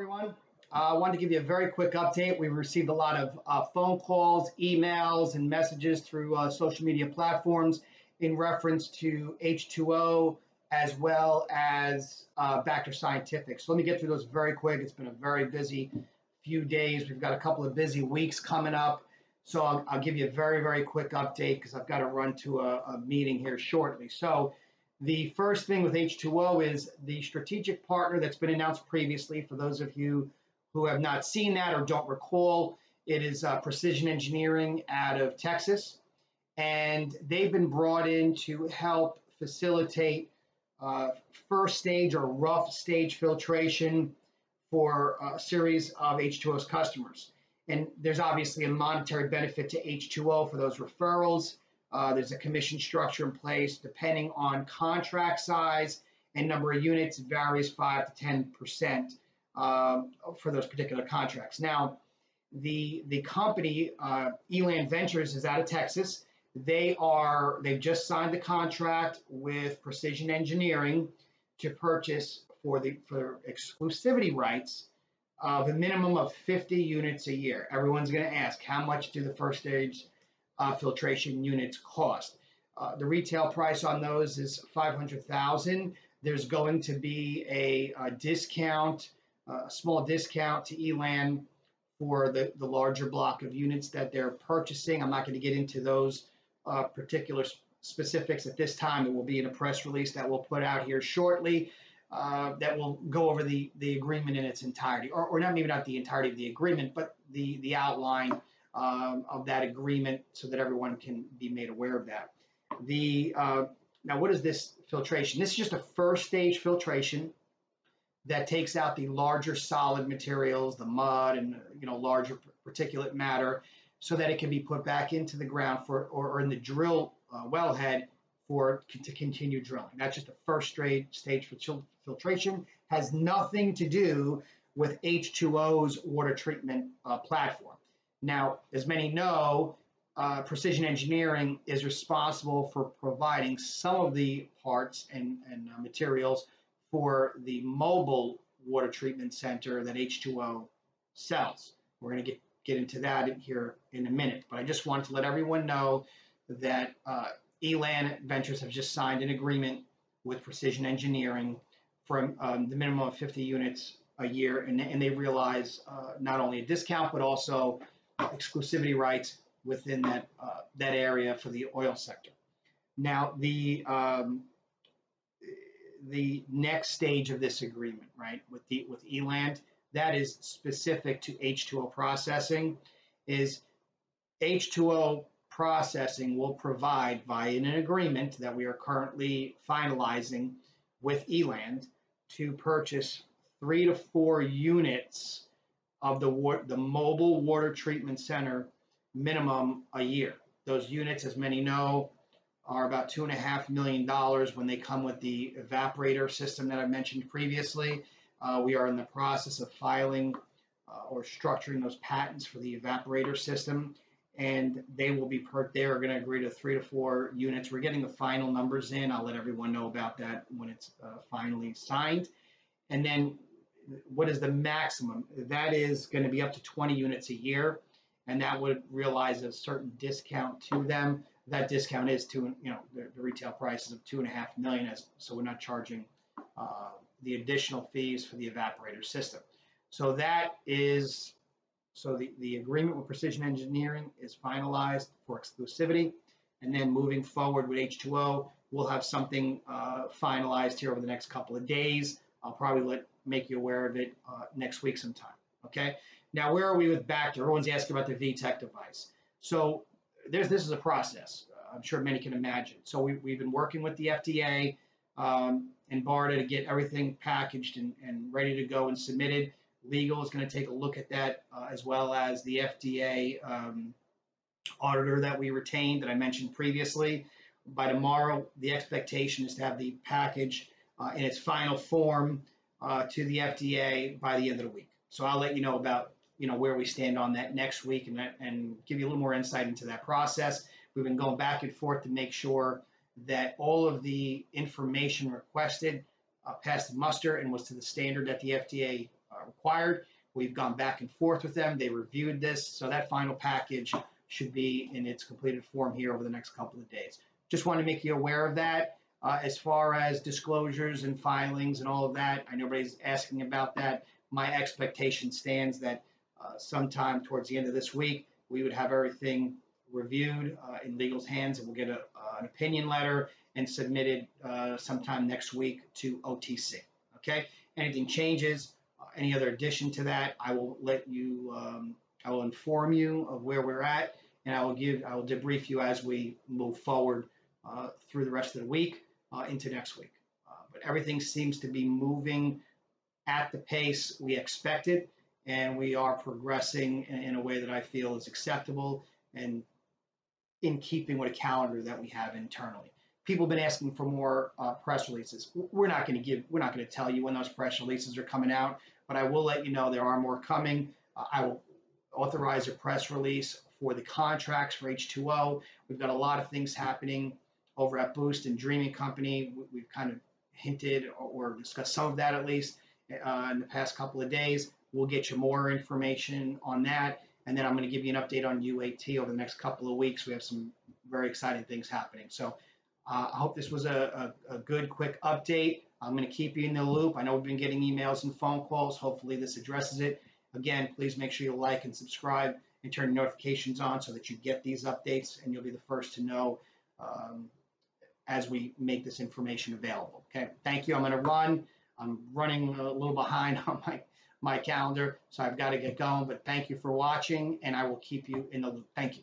everyone. Uh, I wanted to give you a very quick update. We've received a lot of uh, phone calls, emails, and messages through uh, social media platforms in reference to H2O as well as uh, Bacter Scientific. So let me get through those very quick. It's been a very busy few days. We've got a couple of busy weeks coming up. So I'll, I'll give you a very, very quick update because I've got to run to a, a meeting here shortly. So the first thing with H2O is the strategic partner that's been announced previously. For those of you who have not seen that or don't recall, it is uh, Precision Engineering out of Texas. And they've been brought in to help facilitate uh, first stage or rough stage filtration for a series of H2O's customers. And there's obviously a monetary benefit to H2O for those referrals. Uh, there's a commission structure in place depending on contract size and number of units. It varies five to ten percent uh, for those particular contracts. Now, the the company uh, Eland Ventures is out of Texas. They are they've just signed the contract with Precision Engineering to purchase for the for exclusivity rights of a minimum of 50 units a year. Everyone's going to ask how much do the first stage uh, filtration units cost. Uh, the retail price on those is 500,000. There's going to be a, a discount, a small discount to Eland for the, the larger block of units that they're purchasing. I'm not going to get into those uh, particular specifics at this time. It will be in a press release that we'll put out here shortly. Uh, that will go over the, the agreement in its entirety, or, or not maybe not the entirety of the agreement, but the, the outline um, of that agreement so that everyone can be made aware of that. The uh, now, what is this filtration? This is just a first stage filtration that takes out the larger solid materials, the mud and you know larger particulate matter, so that it can be put back into the ground for or, or in the drill uh, wellhead for to continue drilling. That's just the first stage for filtration. Has nothing to do with H2O's water treatment uh, platform. Now, as many know, uh, Precision Engineering is responsible for providing some of the parts and, and uh, materials for the mobile water treatment center that H2O sells. We're going to get, get into that here in a minute, but I just wanted to let everyone know that uh, Eland Ventures have just signed an agreement with Precision Engineering for um, the minimum of 50 units a year, and, and they realize uh, not only a discount but also exclusivity rights within that uh, that area for the oil sector. Now, the um, the next stage of this agreement, right, with the with Eland, that is specific to H2O processing, is H2O processing will provide via an agreement that we are currently finalizing with Eland to purchase three to four units of the, the mobile water treatment center minimum a year. Those units, as many know, are about two and a half million dollars when they come with the evaporator system that I mentioned previously. Uh, we are in the process of filing uh, or structuring those patents for the evaporator system, and they will be per. They are going to agree to three to four units. We're getting the final numbers in. I'll let everyone know about that when it's uh, finally signed, and then what is the maximum? That is going to be up to 20 units a year, and that would realize a certain discount to them. That discount is to, you know, the, the retail price is of two and a half million, as so we're not charging uh, the additional fees for the evaporator system. So that is, so the, the agreement with Precision Engineering is finalized for exclusivity, and then moving forward with H2O, we'll have something uh, finalized here over the next couple of days. I'll probably let make you aware of it uh, next week sometime. Okay. Now, where are we with Bacter? Everyone's asking about the VTech device. So there's this is a process. Uh, I'm sure many can imagine. So we, we've been working with the FDA um, and BARDA to get everything packaged and, and ready to go and submitted. Legal is going to take a look at that uh, as well as the FDA um, auditor that we retained that I mentioned previously. By tomorrow, the expectation is to have the package uh, in its final form uh, to the FDA by the end of the week. So I'll let you know about you know where we stand on that next week and and give you a little more insight into that process. We've been going back and forth to make sure that all of the information requested uh, passed muster and was to the standard that the FDA uh, required. We've gone back and forth with them. They reviewed this, so that final package should be in its completed form here over the next couple of days. Just want to make you aware of that. Uh, as far as disclosures and filings and all of that, I know everybody's asking about that. My expectation stands that uh, sometime towards the end of this week, we would have everything reviewed uh, in legal's hands and we'll get a, uh, an opinion letter and submitted uh, sometime next week to OTC. Okay. Anything changes, uh, any other addition to that, I will let you. Um, I will inform you of where we're at, and I will give. I will debrief you as we move forward through the rest of the week uh, into next week. Uh, but everything seems to be moving at the pace we expected, and we are progressing in, in a way that I feel is acceptable and in keeping with a calendar that we have internally. People have been asking for more uh, press releases. We're not going to give, we're not going to tell you when those press releases are coming out, but I will let you know there are more coming. Uh, I will authorize a press release for the contracts for H2O. We've got a lot of things happening over at Boost and Dreaming Company. We've kind of hinted or discussed some of that at least uh, in the past couple of days. We'll get you more information on that. And then I'm going to give you an update on UAT over the next couple of weeks. We have some very exciting things happening. So uh, I hope this was a, a, a, good, quick update. I'm going to keep you in the loop. I know we've been getting emails and phone calls. Hopefully, this addresses it. Again, please make sure you like and subscribe and turn notifications on so that you get these updates and you'll be the first to know um, as we make this information available. Okay, thank you. I'm going to run. I'm running a little behind on my, my calendar, so I've got to get going. But thank you for watching, and I will keep you in the loop. Thank you.